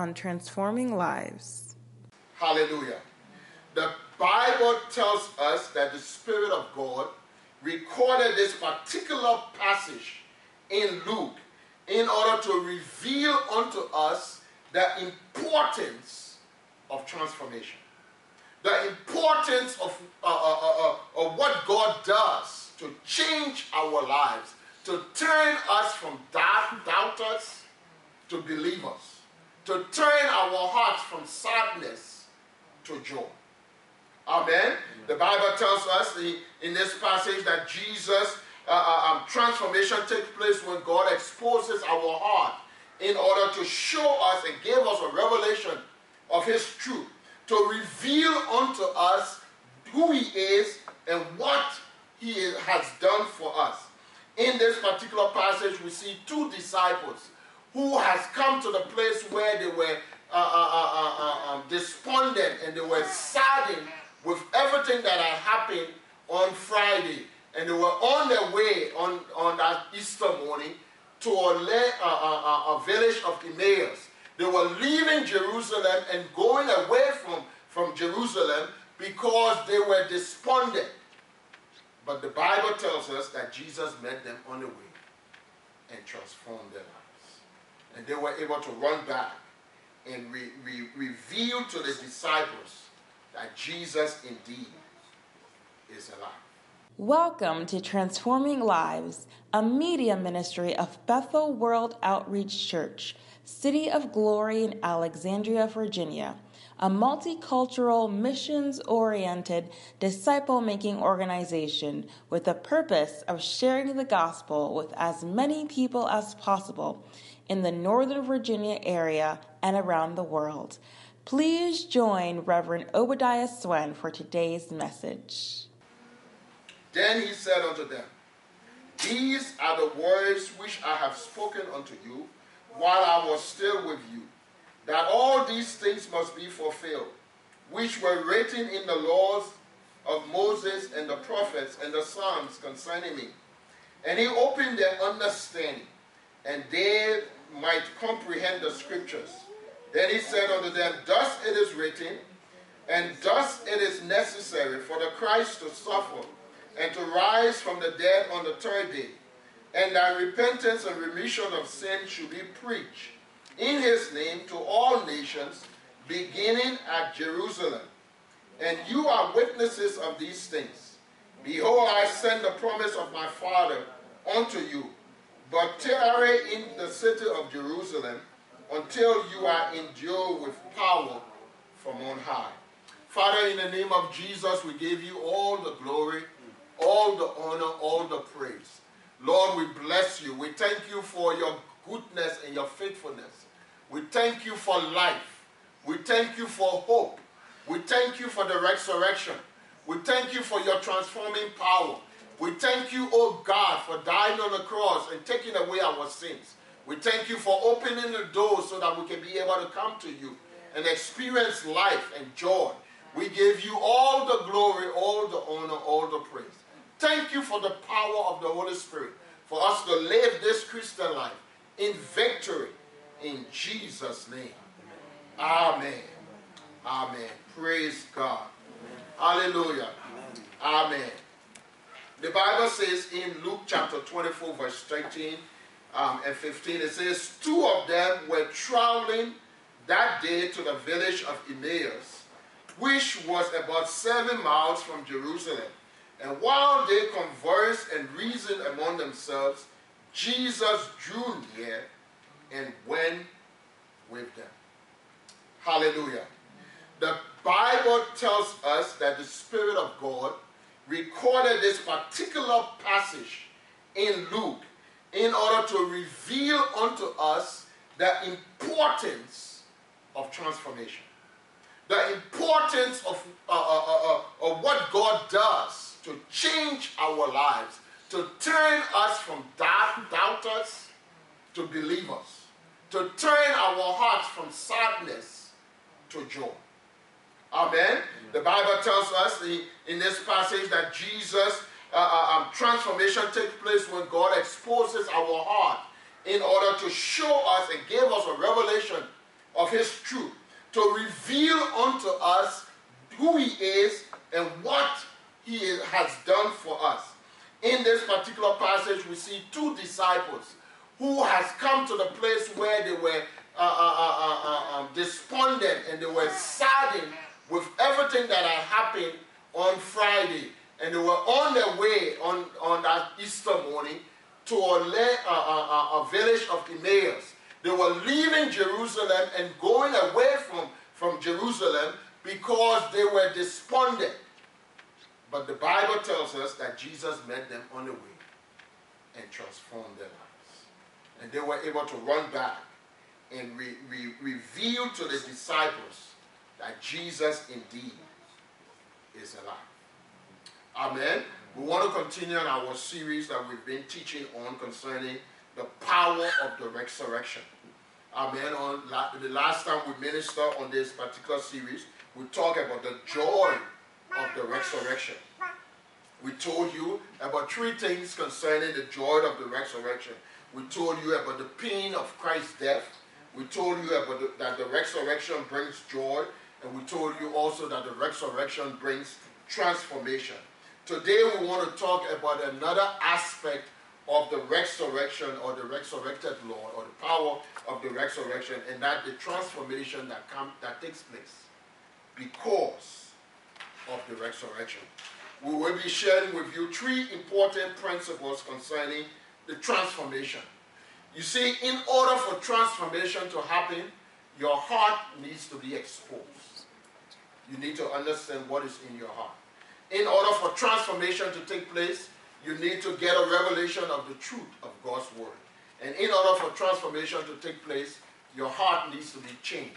On Transforming Lives. Hallelujah. The Bible tells us that the Spirit of God recorded this particular passage in Luke in order to reveal unto us the importance of transformation. The importance of, uh, uh, uh, uh, of what God does to change our lives, to turn us from doubt, doubters to believers, to turn our hearts from sadness to joy. Amen. The Bible tells us the, in this passage that Jesus, uh, uh, um, transformation takes place when God exposes our heart in order to show us and give us a revelation of His truth, to reveal unto us who He is and what He has done for us. In this particular passage, we see two disciples who has come to the place where they were uh, uh, uh, um, despondent and they were saddened with everything that had happened on Friday. And they were on their way on, on that Easter morning to a, a, a, a village of Emmaus. They were leaving Jerusalem and going away from, from Jerusalem because they were despondent. But the Bible tells us that Jesus met them on the way and transformed their lives. And they were able to run back and re, re, reveal to the disciples that Jesus indeed is alive. Welcome to Transforming Lives, a media ministry of Bethel World Outreach Church, City of Glory in Alexandria, Virginia, a multicultural, missions oriented, disciple making organization with the purpose of sharing the gospel with as many people as possible in the Northern Virginia area and around the world. Please join Reverend Obadiah Swen for today's message. Then he said unto them, These are the words which I have spoken unto you while I was still with you, that all these things must be fulfilled, which were written in the laws of Moses and the prophets and the Psalms concerning me. And he opened their understanding, and they might comprehend the scriptures. Then he said unto them, Thus it is written, and thus it is necessary for the Christ to suffer and to rise from the dead on the third day, and that repentance and remission of sin should be preached in his name to all nations, beginning at Jerusalem. And you are witnesses of these things. Behold, I send the promise of my Father unto you, but tarry in the city of Jerusalem until you are endued with power from on high. Father, in the name of Jesus, we give you all the glory, all the honor, all the praise. Lord, we bless you. We thank you for your goodness and your faithfulness. We thank you for life. We thank you for hope. We thank you for the resurrection. We thank you for your transforming power. We thank you, oh God, for dying on the cross and taking away our sins. We thank you for opening the door so that we can be able to come to you and experience life and joy. We give you all the glory, all the honor, all the praise. Thank you for the power of the Holy Spirit for us to live this Christian life in victory in Jesus' name. Amen. Amen. Praise God. Hallelujah. Amen. The Bible says in Luke chapter 24, verse 13 um, and 15, it says, Two of them were traveling that day to the village of Emmaus, which was about seven miles from Jerusalem. And while they conversed and reasoned among themselves, Jesus drew near and went with them. Hallelujah. The Bible tells us that the Spirit of God recorded this particular passage in Luke in order to reveal unto us the importance of transformation. The importance of, uh, uh, uh, uh, of what God does to change our lives, to turn us from doubt, doubters to believers, to turn our hearts from sadness to joy. Amen. The Bible tells us in this passage that Jesus uh, uh, um, transformation takes place when God exposes our heart in order to show us and give us a revelation of his truth to reveal unto us who he is and what he has done for us. In this particular passage, we see two disciples who has come to the place where they were uh, uh, uh, uh um, despondent and they were saddened with everything that had happened on Friday. And they were on their way on, on that Easter morning to a, a, a, a village of Emmaus. They were leaving Jerusalem and going away from, from Jerusalem because they were despondent. But the Bible tells us that Jesus met them on the way and transformed their lives. And they were able to run back and re, re, reveal to the disciples that Jesus indeed is alive. Amen. We want to continue on our series that we've been teaching on concerning the power of the resurrection. Amen. On the last time we ministered on this particular series, we talked about the joy of the resurrection. We told you about three things concerning the joy of the resurrection. We told you about the pain of Christ's death. We told you about the, that the resurrection brings joy. And we told you also that the resurrection brings transformation. Today we want to talk about another aspect of the resurrection or the resurrected Lord or the power of the resurrection and that the transformation that come, that takes place because of the resurrection. We will be sharing with you three important principles concerning the transformation. You see, in order for transformation to happen, your heart needs to be exposed. You need to understand what is in your heart. In order for transformation to take place, you need to get a revelation of the truth of God's word. And in order for transformation to take place, your heart needs to be changed.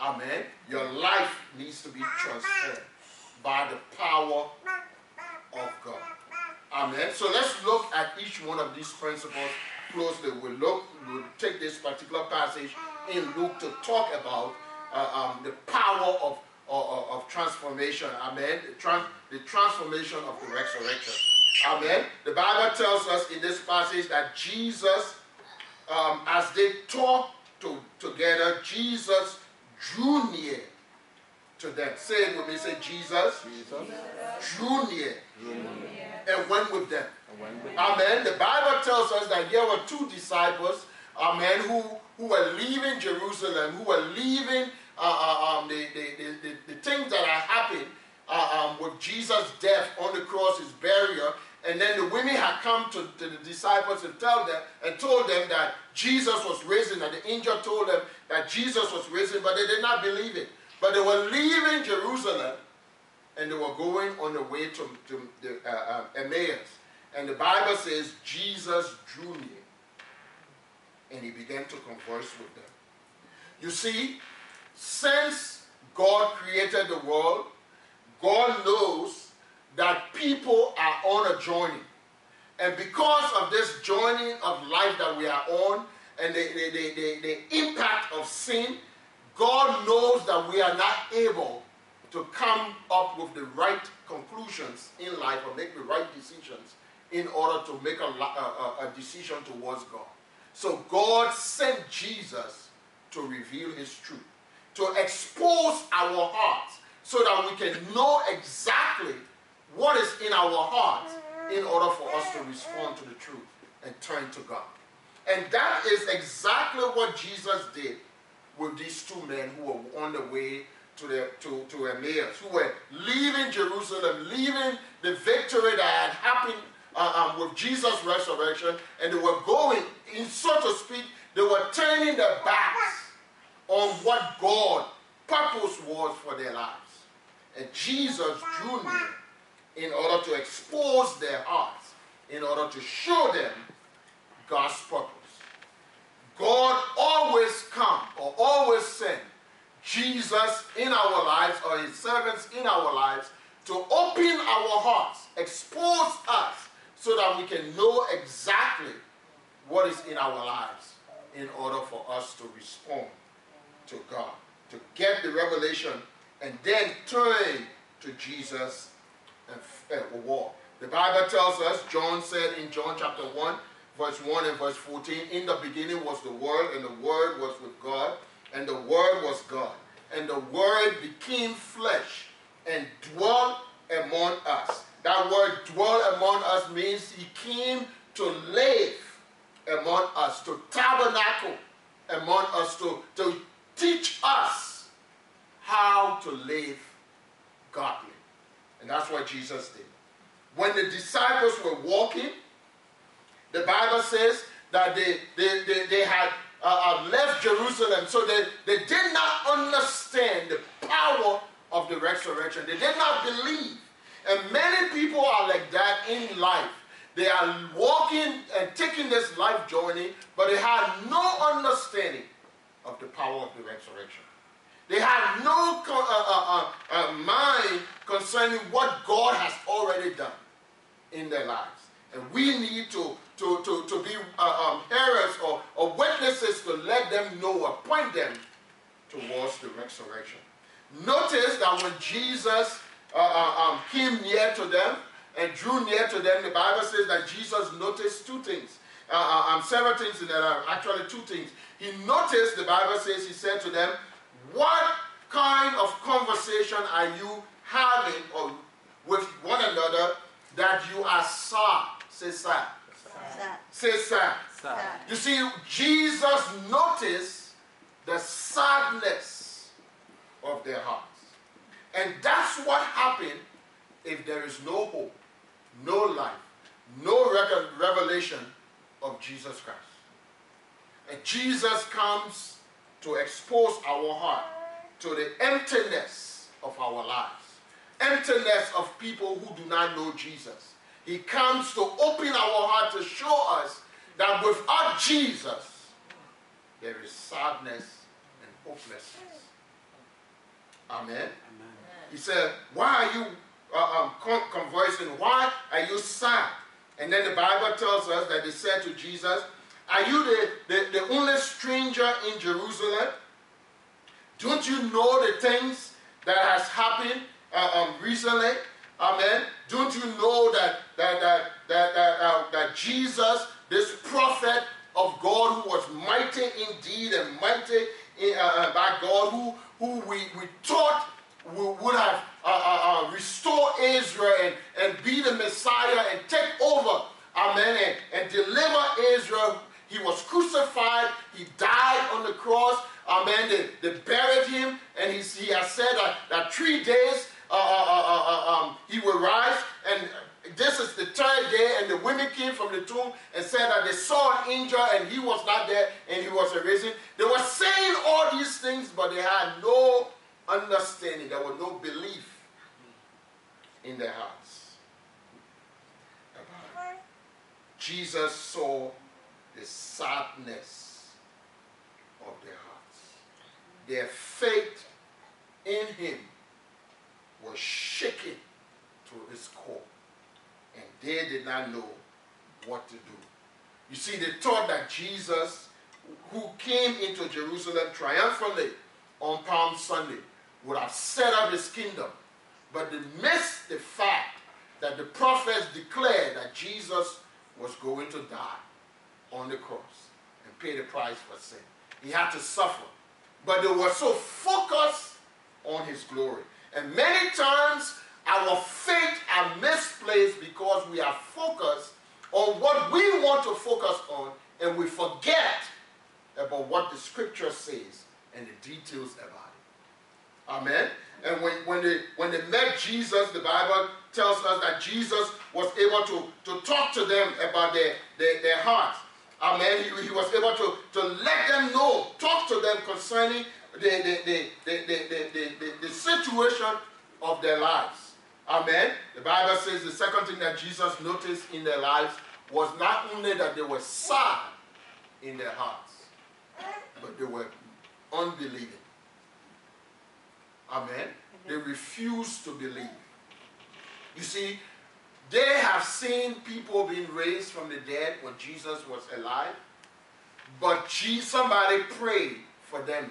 Amen. Your life needs to be transformed by the power of God. Amen. So let's look at each one of these principles closely. We'll look, we'll take this particular passage in Luke to talk about uh, um, the power of, of, of transformation. Amen. The, trans, the transformation of the resurrection. Amen. The Bible tells us in this passage that Jesus, um, as they talked to, together, Jesus drew near to them. Say it with me. Say, Jesus, Jesus. drew near, drew near. and went with them. Went Amen. The Bible tells us that there were two disciples, amen, who, who were leaving Jerusalem, who were leaving uh, uh, um, the, the, the, the, things that are happening uh, um, with Jesus' death on the cross, his burial, and then the women had come to, to, the disciples and tell them and told them that Jesus was risen, and the angel told them that Jesus was risen, but they did not believe it. But they were leaving Jerusalem and they were going on the way to, to the, uh, uh, Emmaus. And the Bible says Jesus drew near and he began to converse with them. You see, since God created the world, God knows that people are on a journey. And because of this journey of life that we are on and the, the, the, the, impact of sin, God knows that we are not able to come up with the right conclusions in life or make the right decisions in order to make a, a, a decision towards God. So God sent Jesus to reveal his truth, to expose our hearts so that we can know exactly what is in our hearts in order for us to respond to the truth and turn to God. And that is exactly what Jesus did with these two men who were on the way to, the, to, to Emmaus, who were leaving Jerusalem, leaving the victory that had happened uh, um, with Jesus' resurrection, and they were going, in so to speak, they were turning their backs on what God purpose was for their lives. And Jesus drew near in order to expose their hearts, in order to show them God's purpose. God always come or always send Jesus in our lives or his servants in our lives to open our hearts, expose us so that we can know exactly what is in our lives in order for us to respond to God, to get the revelation and then turn to Jesus and walk. The Bible tells us, John said in John chapter 1, verse 1 and verse 14, in the beginning was the Word, and the Word was with God, and the Word was God, and the Word became flesh and dwelt among us. That word dwell among us means he came to live among us, to tabernacle among us, to, to teach us how to live godly. And that's what Jesus did. When the disciples were walking, the Bible says that they, they, they, they had uh, uh, left Jerusalem, so they, they did not understand the power of the resurrection. They did not believe. And many people are like that in life. They are walking and taking this life journey, but they have no understanding of the power of the resurrection. They have no uh, uh, uh, uh, mind concerning what God has already done in their lives. And we need to, to, to, to be uh, um, hearers or, or witnesses to let them know point them towards the resurrection. Notice that when Jesus uh, um, came near to them and drew near to them, the Bible says that Jesus noticed two things. Uh, um, several things in there actually two things. He noticed, the Bible says, he said to them, What kind of conversation are you having or with one another that you are sad? Say sad. sad. Say sad. sad. You see, Jesus noticed the sadness of their hearts. And that's what happened if there is no hope, no life, no revelation of Jesus Christ. And Jesus comes to expose our heart to the emptiness of our lives, emptiness of people who do not know Jesus. He comes to open our heart to show us that without Jesus, there is sadness and hopelessness. Amen. Amen. He said, Why are you uh, um, conversing? Why are you sad? And then the Bible tells us that they said to Jesus, Are you the, the, the only stranger in Jerusalem? Don't you know the things that has happened uh, um, recently? Amen. Don't you know that that that that that, uh, that Jesus, this prophet of God, who was mighty indeed and mighty in, uh, uh by God, who who we, we thought would have uh, uh, uh, restore Israel and, and be the Messiah and take over, amen, and, and deliver Israel. He was crucified, he died on the cross, amen. They, they buried him, and he, he has said that, that three days uh, uh, uh, um, he will rise, and this is the third day, and the women came from the tomb and said that they saw an angel and he was not there and he was arisen. They were saying all these things, but they had no understanding, there was no belief in their hearts. Jesus saw the sadness of their hearts. Their faith in him was shaken to its core. And they did not know what to do. You see, they thought that Jesus, who came into Jerusalem triumphantly on Palm Sunday, would have set up his kingdom. But they missed the fact that the prophets declared that Jesus was going to die on the cross and pay the price for sin. He had to suffer. But they were so focused on his glory. And many times our faith are misplaced because we are focused on what we want to focus on and we forget about what the scripture says and the details about it. Amen. And when, when, they, when they met Jesus, the Bible tells us that Jesus was able to, to talk to them about their, their, their hearts. Amen. He, he was able to, to let them know, talk to them concerning the, the, the, the, the, the, the, the situation of their lives. Amen. The Bible says the second thing that Jesus noticed in their lives was not only that they were sad in their hearts, but they were unbelieving. Amen. They refused to believe. You see, they have seen people being raised from the dead when Jesus was alive, but Jesus, somebody prayed for them,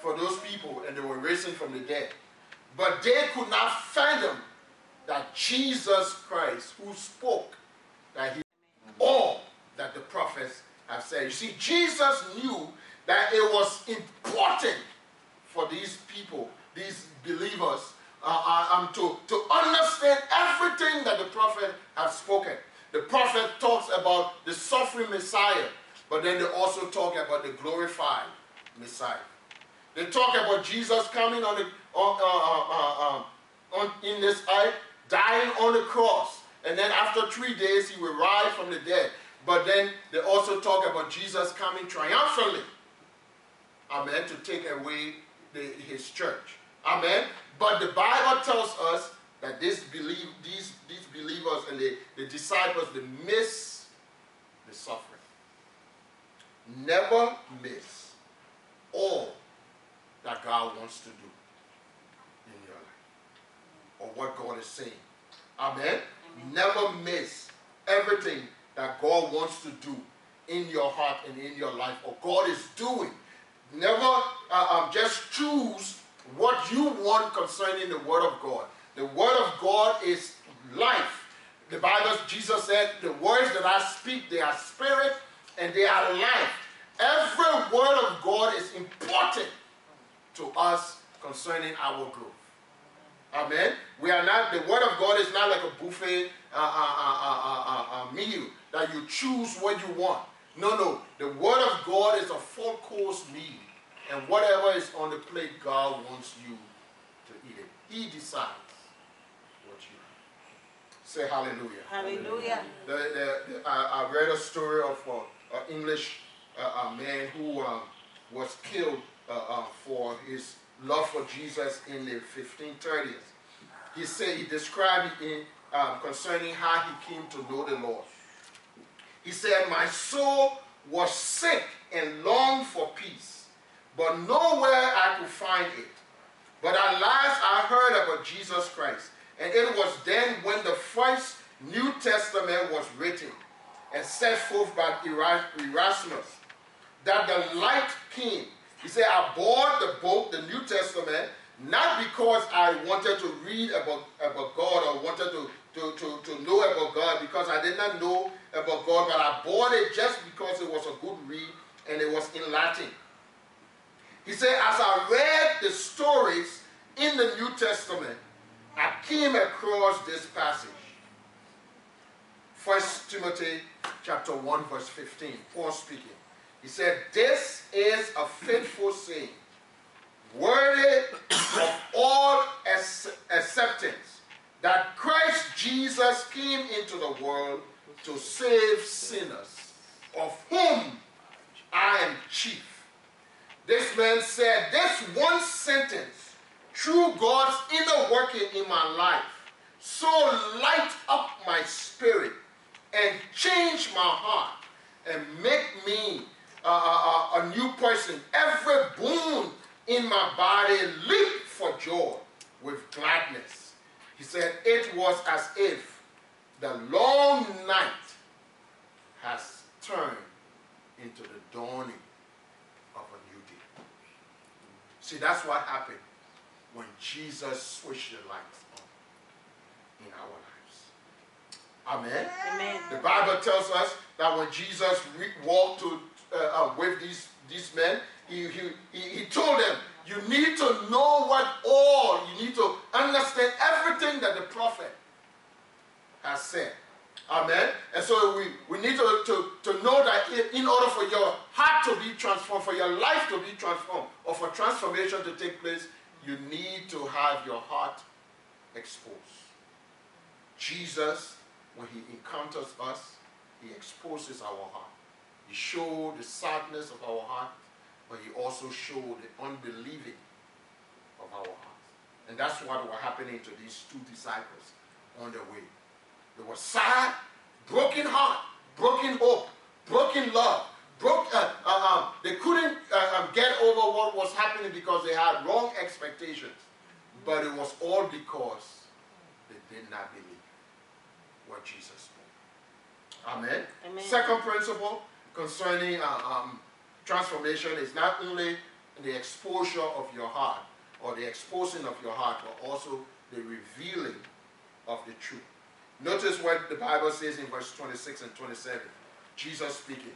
for those people, and they were raising from the dead. But they could not fathom that Jesus Christ, who spoke, that he all that the prophets have said. You see, Jesus knew that it was important for these people, these believers uh, um, to, to understand everything that the prophet has spoken. The prophet talks about the suffering Messiah, but then they also talk about the glorified Messiah. They talk about Jesus coming on the on, uh, uh, uh, on in this earth, dying on the cross, and then after three days he will rise from the dead. But then they also talk about Jesus coming triumphantly. Amen. To take away the, his church. Amen. But the Bible tells us that this believe, these, these believers and the, the disciples, they miss the suffering. Never miss all that God wants to do in your life or what God is saying. Amen. Amen. Never miss everything that God wants to do in your heart and in your life or God is doing. Never uh, choose what concerning the Word of God. The Word of God is life. The Bible, Jesus said, the words that I speak, they are spirit and they are life. Every word of God is important to us concerning our growth. Amen. We are not, the word of God is not like a buffet uh, uh, uh, meal that you choose what you want. No, no. The word of God is a full course meal. And whatever is on the plate, God wants you. He decides what you eat. Say hallelujah. Hallelujah. The, the, the, I, I, read a story of an English uh, a man who uh, was killed uh, uh, for his love for Jesus in the 1530s. He said, he described it in, um, concerning how he came to know the Lord. He said, My soul was sick and longed for peace but nowhere I could find it. But at last I heard about Jesus Christ, and it was then when the first New Testament was written and set forth by Erasmus that the light came. He said, I bought the book, the New Testament, not because I wanted to read about, about God or wanted to, to, to, to know about God, because I did not know about God, but I bought it just because it was a good read and it was in Latin. He said, as I read the stories in the New Testament, I came across this passage. First Timothy chapter 1, verse 15. Paul speaking. He said, This is a faithful saying, worthy of all acceptance, that Christ Jesus came into the world to save sinners, of whom I am chief. This man said, This one sentence, through God's inner working in my life, so light up my spirit and change my heart and make me uh, a, a new person. Every bone in my body leap for joy with gladness. He said, It was as if the long night has turned into the dawning See, that's what happened when Jesus switched the lights on in our lives. Amen. Amen. The Bible tells us that when Jesus walked to, uh, uh, with these, these men, he, he, he told them, you need to know what all, you need to understand everything that the prophet has said. Amen. And so we, we need to, to, to know that in order for your heart to be transformed, for your life to be transformed, or for transformation to take place, you need to have your heart exposed. Jesus, when he encounters us, he exposes our heart. He shows the sadness of our heart, but he also shows the unbelieving of our heart. And that's what was happening to these two disciples on their way. They were sad, broken heart, broken hope, broken love. Broke, uh, uh, um, they couldn't uh, um, get over what was happening because they had wrong expectations. But it was all because they did not believe what Jesus spoke. Amen. Amen. Second principle concerning uh, um, transformation is not only the exposure of your heart or the exposing of your heart, but also the revealing of the truth. Notice what the Bible says in verse 26 and 27. Jesus speaking.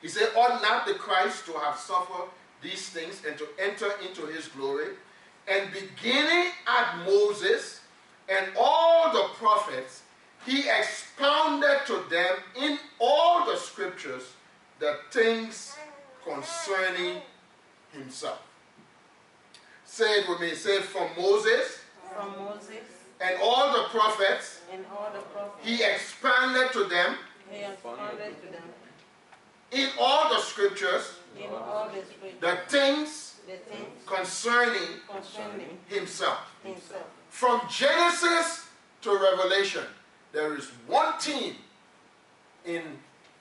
He said, Ought not the Christ to have suffered these things and to enter into his glory? And beginning at Moses and all the prophets, he expounded to them in all the scriptures the things concerning himself. Say it with me. Say from Moses. From Moses. And all the prophets. And all the prophets. He expanded to them. He expanded to them. In all the scriptures. In all the scriptures. The things. The things concerning, concerning himself. Himself. From Genesis to Revelation, there is one theme in,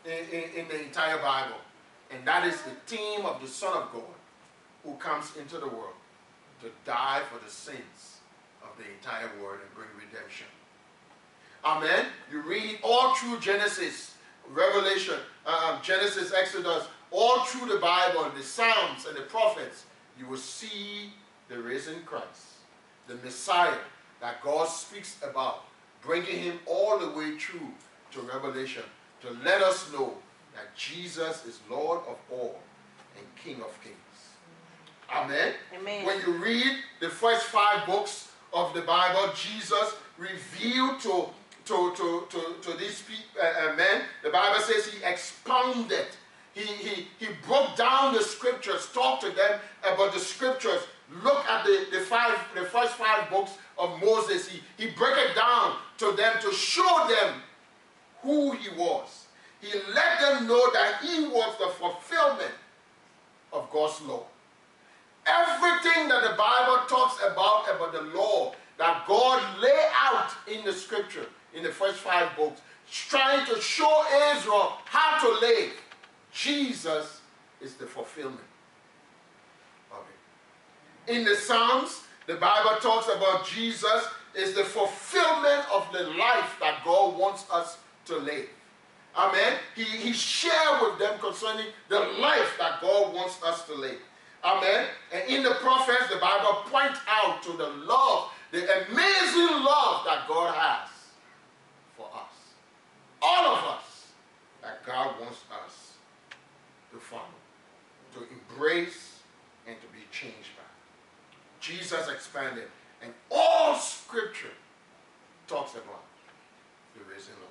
in, in the entire Bible, and that is the theme of the Son of God who comes into the world to die for the sins the entire world and bring redemption. Amen. You read all through Genesis, Revelation, um, Genesis, Exodus, all through the Bible, and the Psalms and the prophets, you will see the risen Christ, the Messiah that God speaks about, bringing him all the way through to Revelation to let us know that Jesus is Lord of all and King of kings. Amen. Amen. When you read the first five books of the Bible, Jesus revealed to, to, to, to, to these uh, uh, men, the Bible says he expounded. He, he, he broke down the scriptures, talked to them about the scriptures. Look at the, the, five, the first five books of Moses. He, he broke it down to them to show them who he was. He let them know that he was the fulfillment of God's law. Everything that the Bible talks about, about the law that God lay out in the scripture, in the first five books, trying to show Israel how to live. Jesus is the fulfillment of it. In the Psalms, the Bible talks about Jesus is the fulfillment of the life that God wants us to live. Amen. He, he shared with them concerning the life that God wants us to live. Amen. And in the prophets, the Bible points out to the love, the amazing love that God has for us. All of us that God wants us to follow, to embrace, and to be changed by. Jesus expanded, and all scripture talks about the risen Lord.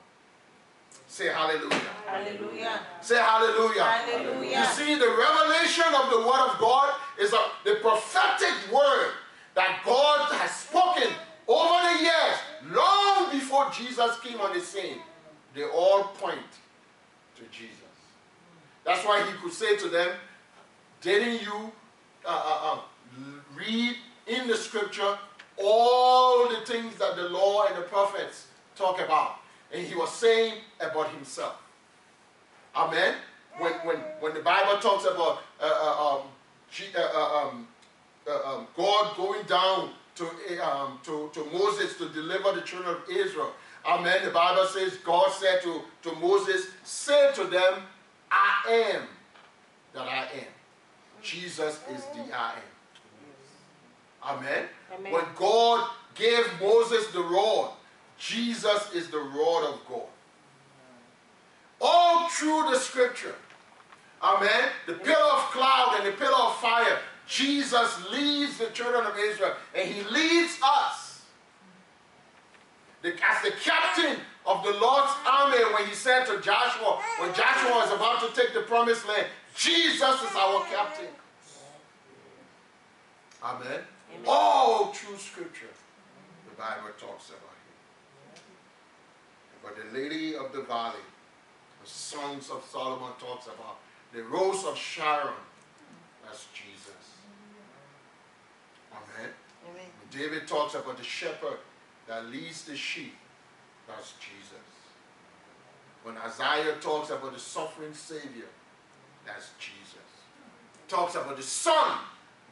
Say hallelujah. Hallelujah. Say hallelujah. Hallelujah. You see, the revelation of the Word of God is a, the prophetic word that God has spoken over the years, long before Jesus came on the scene. They all point to Jesus. That's why he could say to them, Didn't you uh, uh, uh, read in the scripture all the things that the law and the prophets talk about? And he was saying about himself. Amen. When, when, when the Bible talks about uh, uh, um, uh, um, uh, um, God going down to, um, to, to Moses to deliver the children of Israel, Amen. The Bible says God said to, to Moses, Say to them, I am that I am. Jesus is the I am. Amen. Amen. When God gave Moses the rod, Jesus is the rod of God. All through the scripture, amen, the pillar of cloud and the pillar of fire, Jesus leads the children of Israel and he leads us. The, as the captain of the Lord's army, when he said to Joshua, when Joshua was about to take the promised land, Jesus is our captain. Amen. Amen. All through scripture, the Bible talks about. But the lady of the valley, the songs of Solomon talks about the rose of Sharon, that's Jesus. Amen. Amen. David talks about the shepherd that leads the sheep, that's Jesus. When Isaiah talks about the suffering Savior, that's Jesus. Talks about the Son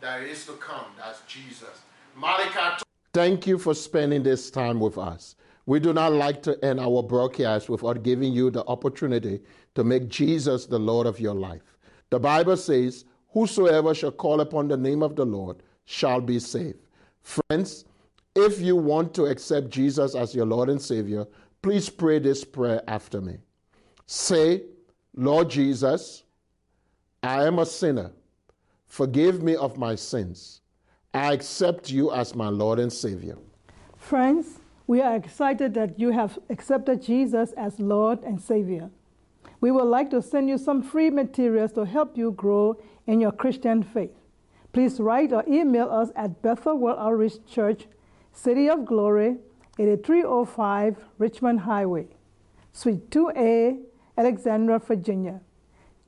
that is to come, that's Jesus. Malachi. Thank you for spending this time with us. We do not like to end our broadcast without giving you the opportunity to make Jesus the Lord of your life. The Bible says, Whosoever shall call upon the name of the Lord shall be saved. Friends, if you want to accept Jesus as your Lord and Savior, please pray this prayer after me. Say, Lord Jesus, I am a sinner. Forgive me of my sins. I accept you as my Lord and Savior. Friends, we are excited that you have accepted Jesus as Lord and Savior. We would like to send you some free materials to help you grow in your Christian faith. Please write or email us at Bethel World Outreach Church, City of Glory, 8305 Richmond Highway, Suite 2A, Alexandria, Virginia,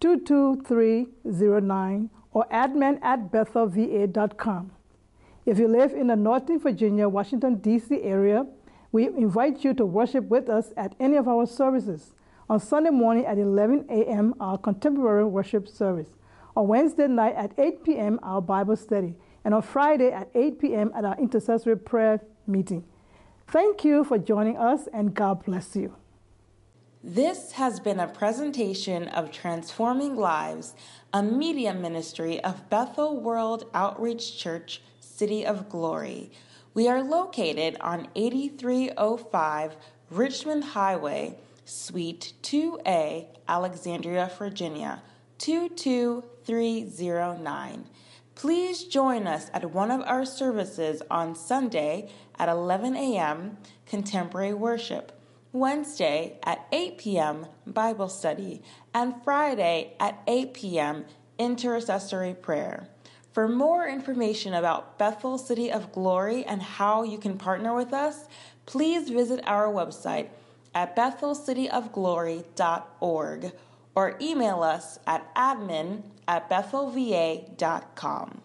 22309, or admin at bethelva.com. If you live in the Northern Virginia, Washington, D.C. area, we invite you to worship with us at any of our services. On Sunday morning at 11 a.m., our contemporary worship service. On Wednesday night at 8 p.m., our Bible study. And on Friday at 8 p.m. at our intercessory prayer meeting. Thank you for joining us, and God bless you. This has been a presentation of Transforming Lives, a media ministry of Bethel World Outreach Church, City of Glory. We are located on 8305 Richmond Highway, Suite 2A, Alexandria, Virginia 22309. Please join us at one of our services on Sunday at 11 a.m. Contemporary Worship, Wednesday at 8 p.m. Bible Study, and Friday at 8 p.m. Intercessory Prayer. For more information about Bethel City of Glory and how you can partner with us, please visit our website at bethelcityofglory.org or email us at admin at bethelva.com.